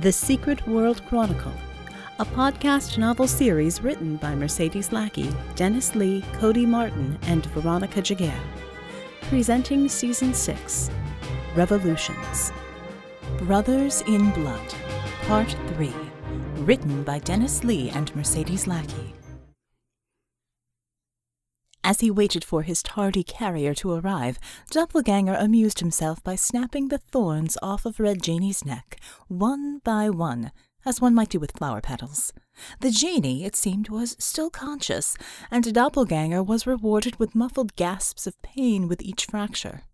The Secret World Chronicle, a podcast novel series written by Mercedes Lackey, Dennis Lee, Cody Martin, and Veronica Giguere. Presenting Season 6 Revolutions. Brothers in Blood, Part 3. Written by Dennis Lee and Mercedes Lackey. As he waited for his tardy carrier to arrive, Doppelganger amused himself by snapping the thorns off of Red Djinni's neck, one by one, as one might do with flower petals. The Djinni, it seemed, was still conscious, and Doppelganger was rewarded with muffled gasps of pain with each fracture.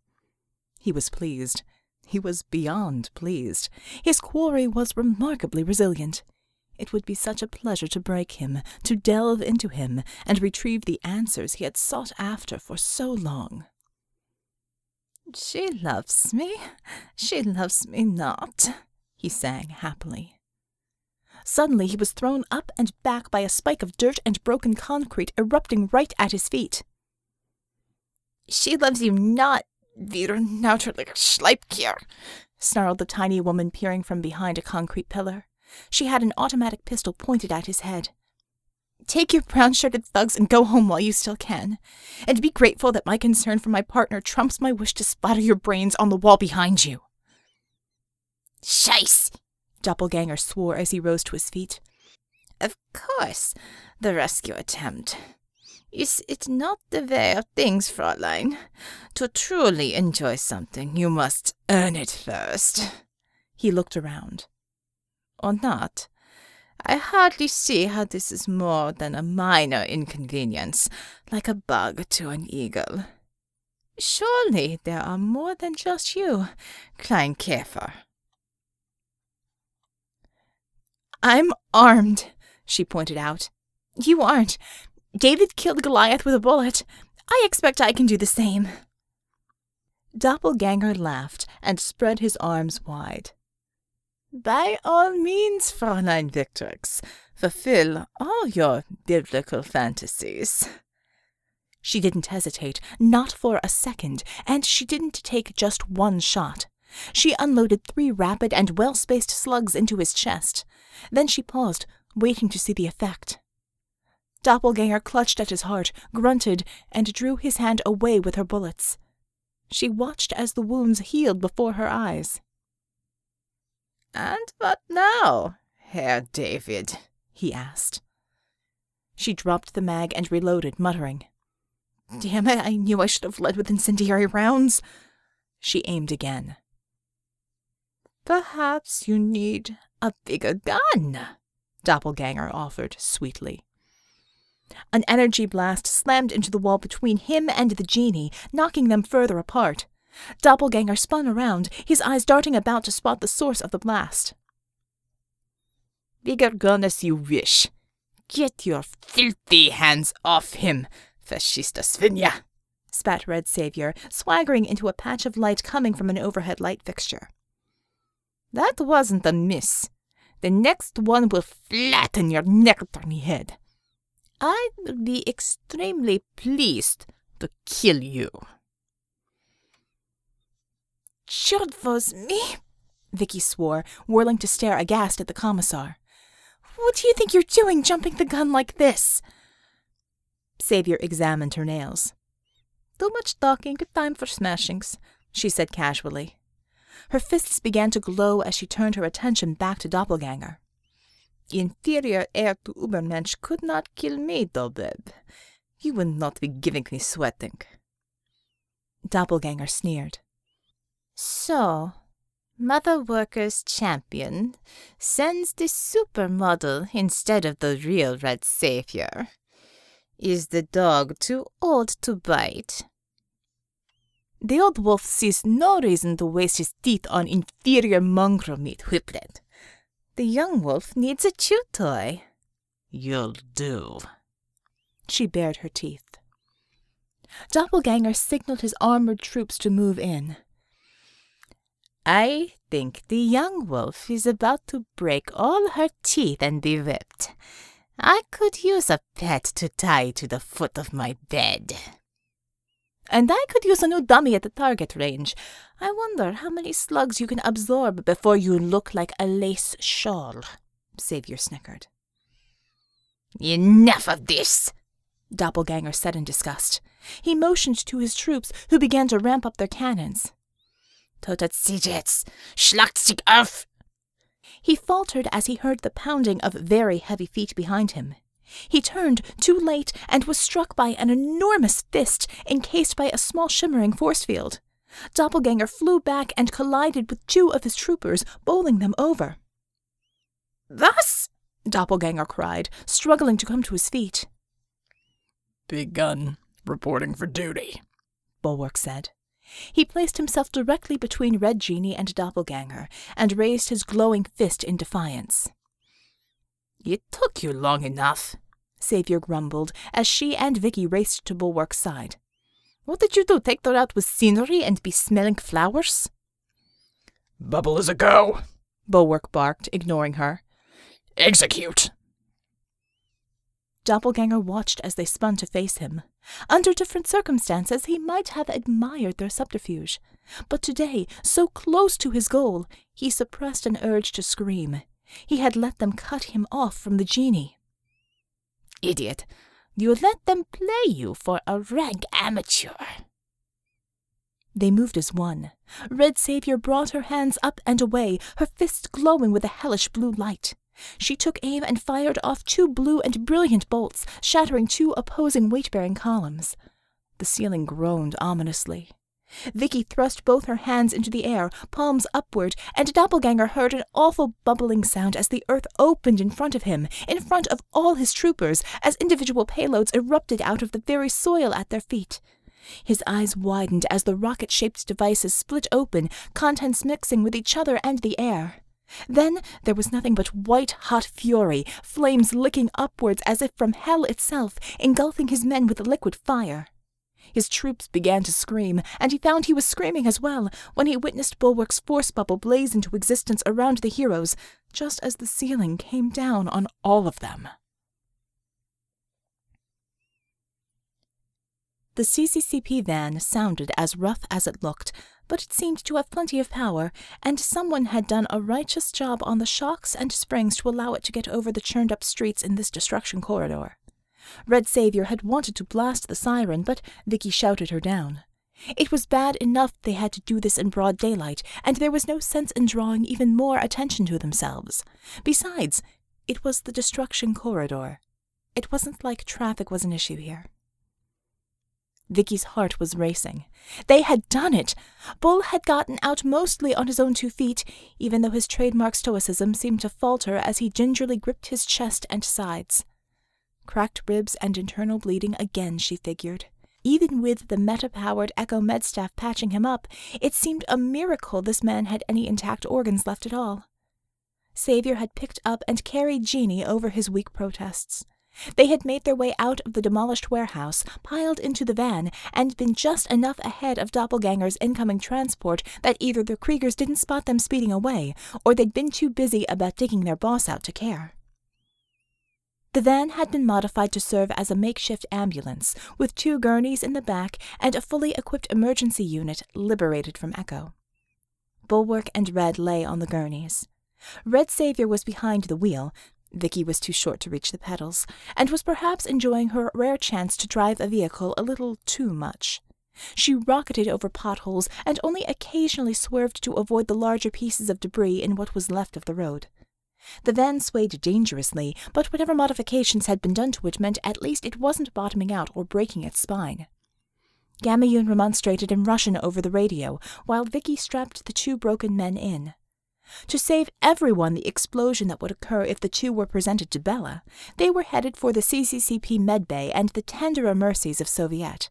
He was pleased. He was beyond pleased. His quarry was remarkably resilient. It would be such a pleasure to break him, to delve into him, and retrieve the answers he had sought after for so long. She loves me, she loves me not, he sang happily. Suddenly he was thrown up and back by a spike of dirt and broken concrete erupting right at his feet. She loves you not, wir natürlich Schleipkier, snarled the tiny woman peering from behind a concrete pillar. She had an automatic pistol pointed at his head. Take your brown shirted thugs and go home while you still can. And be grateful that my concern for my partner trumps my wish to splatter your brains on the wall behind you. Scheiss! Doppelganger swore as he rose to his feet. Of course, the rescue attempt. Is it not the way of things, Fräulein? To truly enjoy something, you must earn it first. He looked around or not. I hardly see how this is more than a minor inconvenience, like a bug to an eagle. Surely there are more than just you, Klein Käfer. I'm armed, she pointed out. You aren't. David killed Goliath with a bullet. I expect I can do the same. Doppelganger laughed and spread his arms wide. By all means, Fräulein Victrix, fulfill all your biblical fantasies. She didn't hesitate, not for a second, and she didn't take just one shot. She unloaded three rapid and well spaced slugs into his chest. Then she paused, waiting to see the effect. Doppelganger clutched at his heart, grunted, and drew his hand away with her bullets. She watched as the wounds healed before her eyes. And what now, Herr David? he asked. She dropped the mag and reloaded, muttering. Damn it, I knew I should have led with incendiary rounds. She aimed again. Perhaps you need a bigger gun, Doppelganger offered sweetly. An energy blast slammed into the wall between him and the Djinni, knocking them further apart. Doppelganger spun around, his eyes darting about to spot the source of the blast. Bigger gun as you wish. Get your filthy hands off him, fascista svinja, spat Red Savior, swaggering into a patch of light coming from an overhead light fixture. That wasn't a miss. The next one will flatten your nectarny head. I will be extremely pleased to kill you. Should was me, Vicky swore, whirling to stare aghast at the commissar. What do you think you're doing, jumping the gun like this? Savior examined her nails. Too much talking, time for smashings, she said casually. Her fists began to glow as she turned her attention back to Doppelganger. Inferior heir to Ubermensch could not kill me, Dobeb. You would not be giving me sweating. Doppelganger sneered. So, Mother Worker's champion sends the supermodel instead of the real Red Savior. Is the dog too old to bite? The old wolf sees no reason to waste his teeth on inferior mongrel meat, Whiplet. The young wolf needs a chew toy. You'll do. She bared her teeth. Doppelganger signaled his armored troops to move in. I think the young wolf is about to break all her teeth and be whipped. I could use a pet to tie to the foot of my bed. And I could use a new dummy at the target range. I wonder how many slugs you can absorb before you look like a lace shawl. Savior snickered. Enough of this, Doppelganger said in disgust. He motioned to his troops, who began to ramp up their cannons. Totet Sijets, schlagt sich auf! He faltered as he heard the pounding of very heavy feet behind him. He turned too late and was struck by an enormous fist encased by a small shimmering force field. Doppelganger flew back and collided with two of his troopers, bowling them over. Thus? Doppelganger cried, struggling to come to his feet. Big gun, reporting for duty, Bulwark said. He placed himself directly between Red Djinni and Doppelganger and raised his glowing fist in defiance. It took you long enough, Savior grumbled as she and Vicky raced to Bulwark's side. What did you do, take her out with scenery and be smelling flowers? Bubble is a go, Bulwark barked, ignoring her. Execute! Doppelganger watched as they spun to face him. Under different circumstances, he might have admired their subterfuge. But today, so close to his goal, he suppressed an urge to scream. He had let them cut him off from the Djinni. Idiot! You let them play you for a rank amateur. They moved as one. Red Savior brought her hands up and away, her fists glowing with a hellish blue light. She took aim and fired off two blue and brilliant bolts, shattering two opposing weight-bearing columns. The ceiling groaned ominously. Vicky thrust both her hands into the air, palms upward, and Doppelganger heard an awful bubbling sound as the earth opened in front of him, in front of all his troopers, as individual payloads erupted out of the very soil at their feet. His eyes widened as the rocket shaped devices split open, contents mixing with each other and the air. Then there was nothing but white hot fury, flames licking upwards as if from hell itself, engulfing his men with liquid fire. His troops began to scream, and he found he was screaming as well when he witnessed Bulwark's force bubble blaze into existence around the heroes, just as the ceiling came down on all of them. The CCCP van sounded as rough as it looked, but it seemed to have plenty of power, and someone had done a righteous job on the shocks and springs to allow it to get over the churned up streets in this destruction corridor. Red Savior had wanted to blast the siren, but Vicky shouted her down. It was bad enough they had to do this in broad daylight, and there was no sense in drawing even more attention to themselves. Besides, it was the destruction corridor. It wasn't like traffic was an issue here. Vicky's heart was racing. They had done it! Bull had gotten out mostly on his own two feet, even though his trademark stoicism seemed to falter as he gingerly gripped his chest and sides. Cracked ribs and internal bleeding again, she figured. Even with the meta-powered Echo med staff patching him up, it seemed a miracle this man had any intact organs left at all. Savior had picked up and carried Djinni over his weak protests. They had made their way out of the demolished warehouse, piled into the van, and been just enough ahead of Doppelganger's incoming transport that either the Kriegers didn't spot them speeding away, or they'd been too busy about digging their boss out to care. The van had been modified to serve as a makeshift ambulance, with two gurneys in the back and a fully equipped emergency unit liberated from Echo. Bulwark and Red lay on the gurneys. Red Savior was behind the wheel. Vicky was too short to reach the pedals, and was perhaps enjoying her rare chance to drive a vehicle a little too much. She rocketed over potholes and only occasionally swerved to avoid the larger pieces of debris in what was left of the road. The van swayed dangerously, but whatever modifications had been done to it meant at least it wasn't bottoming out or breaking its spine. Gamayun remonstrated in Russian over the radio, while Vicky strapped the two broken men in. To save everyone the explosion that would occur if the two were presented to Bella, they were headed for the CCCP medbay and the tenderer mercies of Soviette.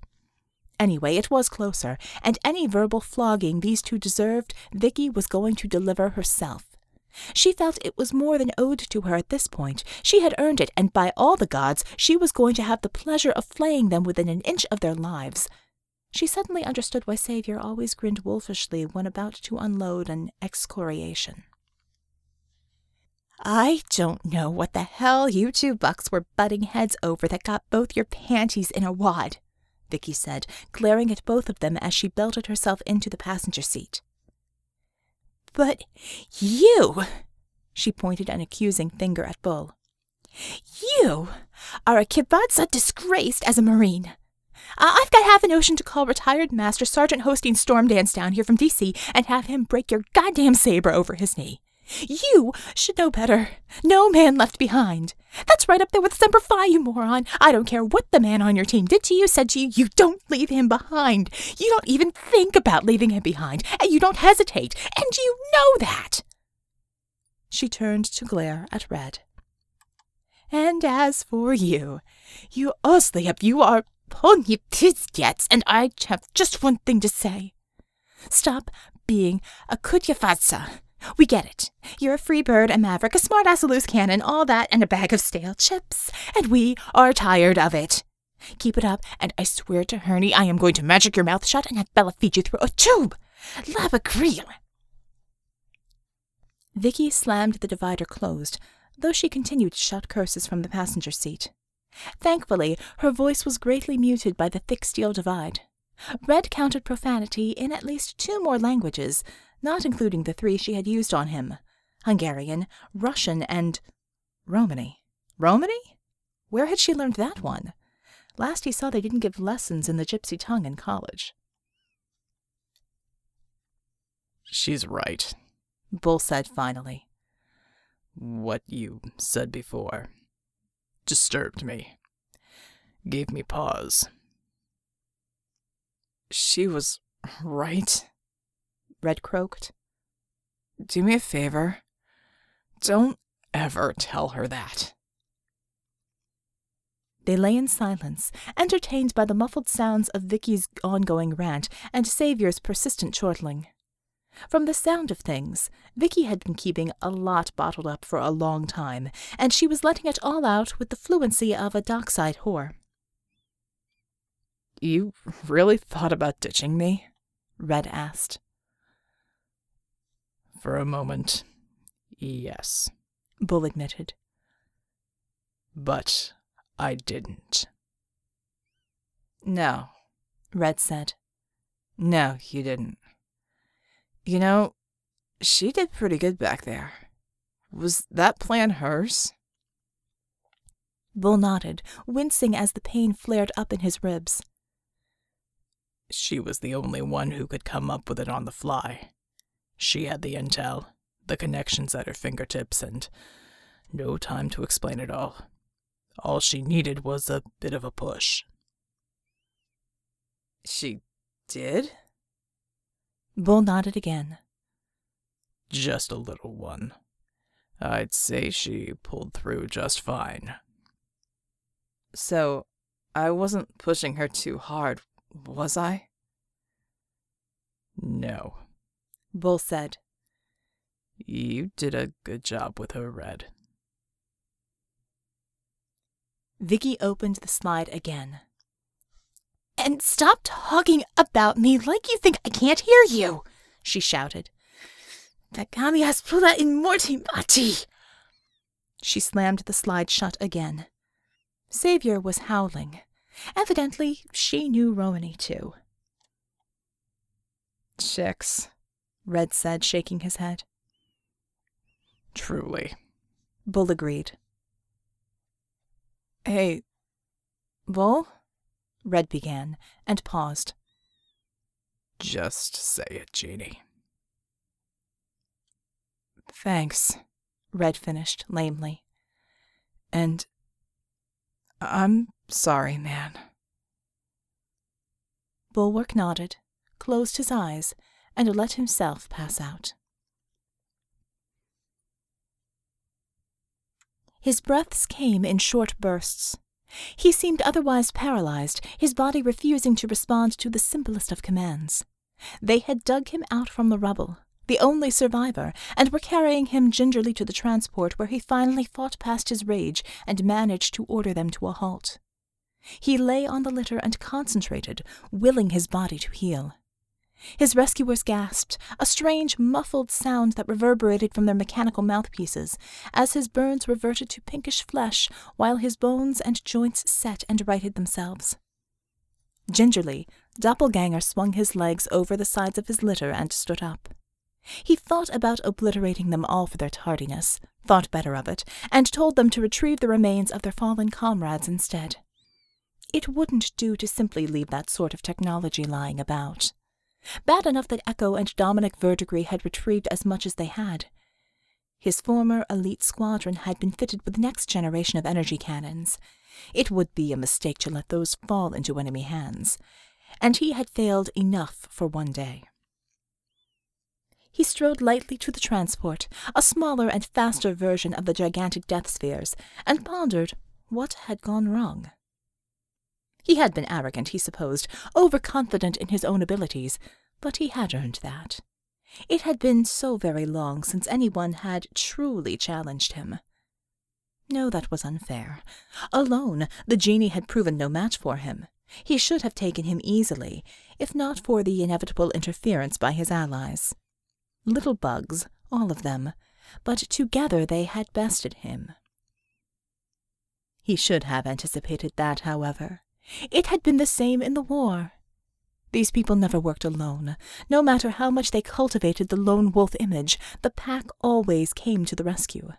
Anyway, it was closer, and any verbal flogging these two deserved, Vicky was going to deliver herself. She felt it was more than owed to her at this point. She had earned it, and by all the gods, she was going to have the pleasure of flaying them within an inch of their lives. She suddenly understood why Savior always grinned wolfishly when about to unload an excoriation. I don't know what the hell you two bucks were butting heads over that got both your panties in a wad, Vicky said, glaring at both of them as she belted herself into the passenger seat. But you, she pointed an accusing finger at Bull. You are a kibbutz disgraced as a Marine. Uh, I've got half a notion to call retired Master Sergeant Hosteen Stormdance down here from D.C. and have him break your goddamn saber over his knee. You should know better. No man left behind. That's right up there with Semper Fi, you moron. I don't care what the man on your team did to you, said to you. You don't leave him behind. You don't even think about leaving him behind, and you don't hesitate, and you know that. She turned to glare at Red. And as for you, you Osliep, you are yet, and I have just one thing to say. Stop being a kutyafadsa. We get it. You're a free bird, a maverick, a smartass, a loose cannon, all that, and a bag of stale chips. And we are tired of it. Keep it up, and I swear to Herney I am going to magic your mouth shut and have Bella feed you through a tube. Labagreal. Vicky slammed the divider closed, though she continued to shout curses from the passenger seat. Thankfully, her voice was greatly muted by the thick steel divide. Red counted profanity in at least two more languages, not including the three she had used on him Hungarian, Russian, and Romany. Romany? Where had she learned that one? Last he saw they didn't give lessons in the gypsy tongue in college. She's right, Bull said finally. What you said before disturbed me, gave me pause. She was right, Red croaked. Do me a favor. Don't ever tell her that. They lay in silence, entertained by the muffled sounds of Vicky's ongoing rant and Savior's persistent chortling. From the sound of things, Vicky had been keeping a lot bottled up for a long time, and she was letting it all out with the fluency of a dockside whore. You really thought about ditching me? Red asked. For a moment, yes, Bull admitted. But I didn't. No, Red said. No, you didn't. You know, she did pretty good back there. Was that plan hers? Bull nodded, wincing as the pain flared up in his ribs. She was the only one who could come up with it on the fly. She had the intel, the connections at her fingertips, and no time to explain it all. All she needed was a bit of a push. She did? Bull nodded again. Just a little one. I'd say she pulled through just fine. So, I wasn't pushing her too hard, was I? No. Bull said. You did a good job with her, Red. Vicky opened the slide again. And stop talking about me like you think I can't hear you, she shouted. Takami has pula in morti mati. She slammed the slide shut again. Savior was howling. Evidently, she knew Romany too. Six, Red said, shaking his head. Truly. Bull agreed. Hey, Bull? Red began, and paused. Just say it, Djinni. Thanks, Red finished lamely. And I'm sorry, man. Bulwark nodded, closed his eyes, and let himself pass out. His breaths came in short bursts. He seemed otherwise paralyzed, his body refusing to respond to the simplest of commands. They had dug him out from the rubble, the only survivor, and were carrying him gingerly to the transport where he finally fought past his rage and managed to order them to a halt. He lay on the litter and concentrated, willing his body to heal. His rescuers gasped, a strange, muffled sound that reverberated from their mechanical mouthpieces, as his burns reverted to pinkish flesh while his bones and joints set and righted themselves. Gingerly, Doppelganger swung his legs over the sides of his litter and stood up. He thought about obliterating them all for their tardiness, thought better of it, and told them to retrieve the remains of their fallen comrades instead. It wouldn't do to simply leave that sort of technology lying about. Bad enough that Echo and Dominic Verdigris had retrieved as much as they had. His former elite squadron had been fitted with the next generation of energy cannons. It would be a mistake to let those fall into enemy hands, and he had failed enough for one day. He strode lightly to the transport, a smaller and faster version of the gigantic death spheres, and pondered what had gone wrong. He had been arrogant, he supposed, overconfident in his own abilities, but he had earned that. It had been so very long since anyone had truly challenged him. No, that was unfair. Alone, the Djinni had proven no match for him. He should have taken him easily, if not for the inevitable interference by his allies. Little bugs, all of them, but together they had bested him. He should have anticipated that, however. It had been the same in the war. These people never worked alone. No matter how much they cultivated the lone wolf image, the pack always came to the rescue.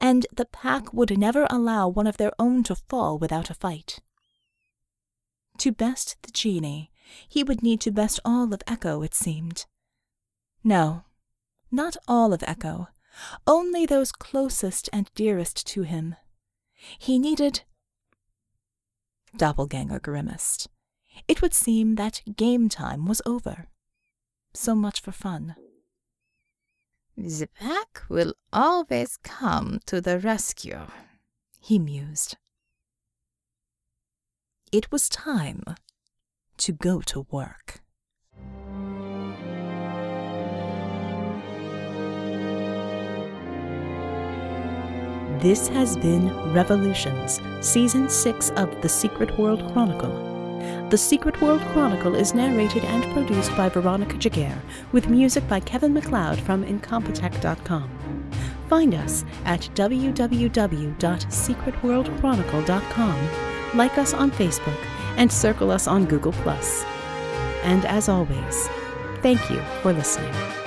And the pack would never allow one of their own to fall without a fight. To best the Djinni, he would need to best all of Echo, it seemed. No, not all of Echo, only those closest and dearest to him. He needed Doppelganger grimaced. It would seem that game time was over. So much for fun. The pack will always come to the rescue, he mused. It was time to go to work. This has been Revolutions, Season 6 of The Secret World Chronicle. The Secret World Chronicle is narrated and produced by Veronica Giguere, with music by Kevin MacLeod from Incompetech.com. Find us at www.secretworldchronicle.com, like us on Facebook, and circle us on Google. And as always, thank you for listening.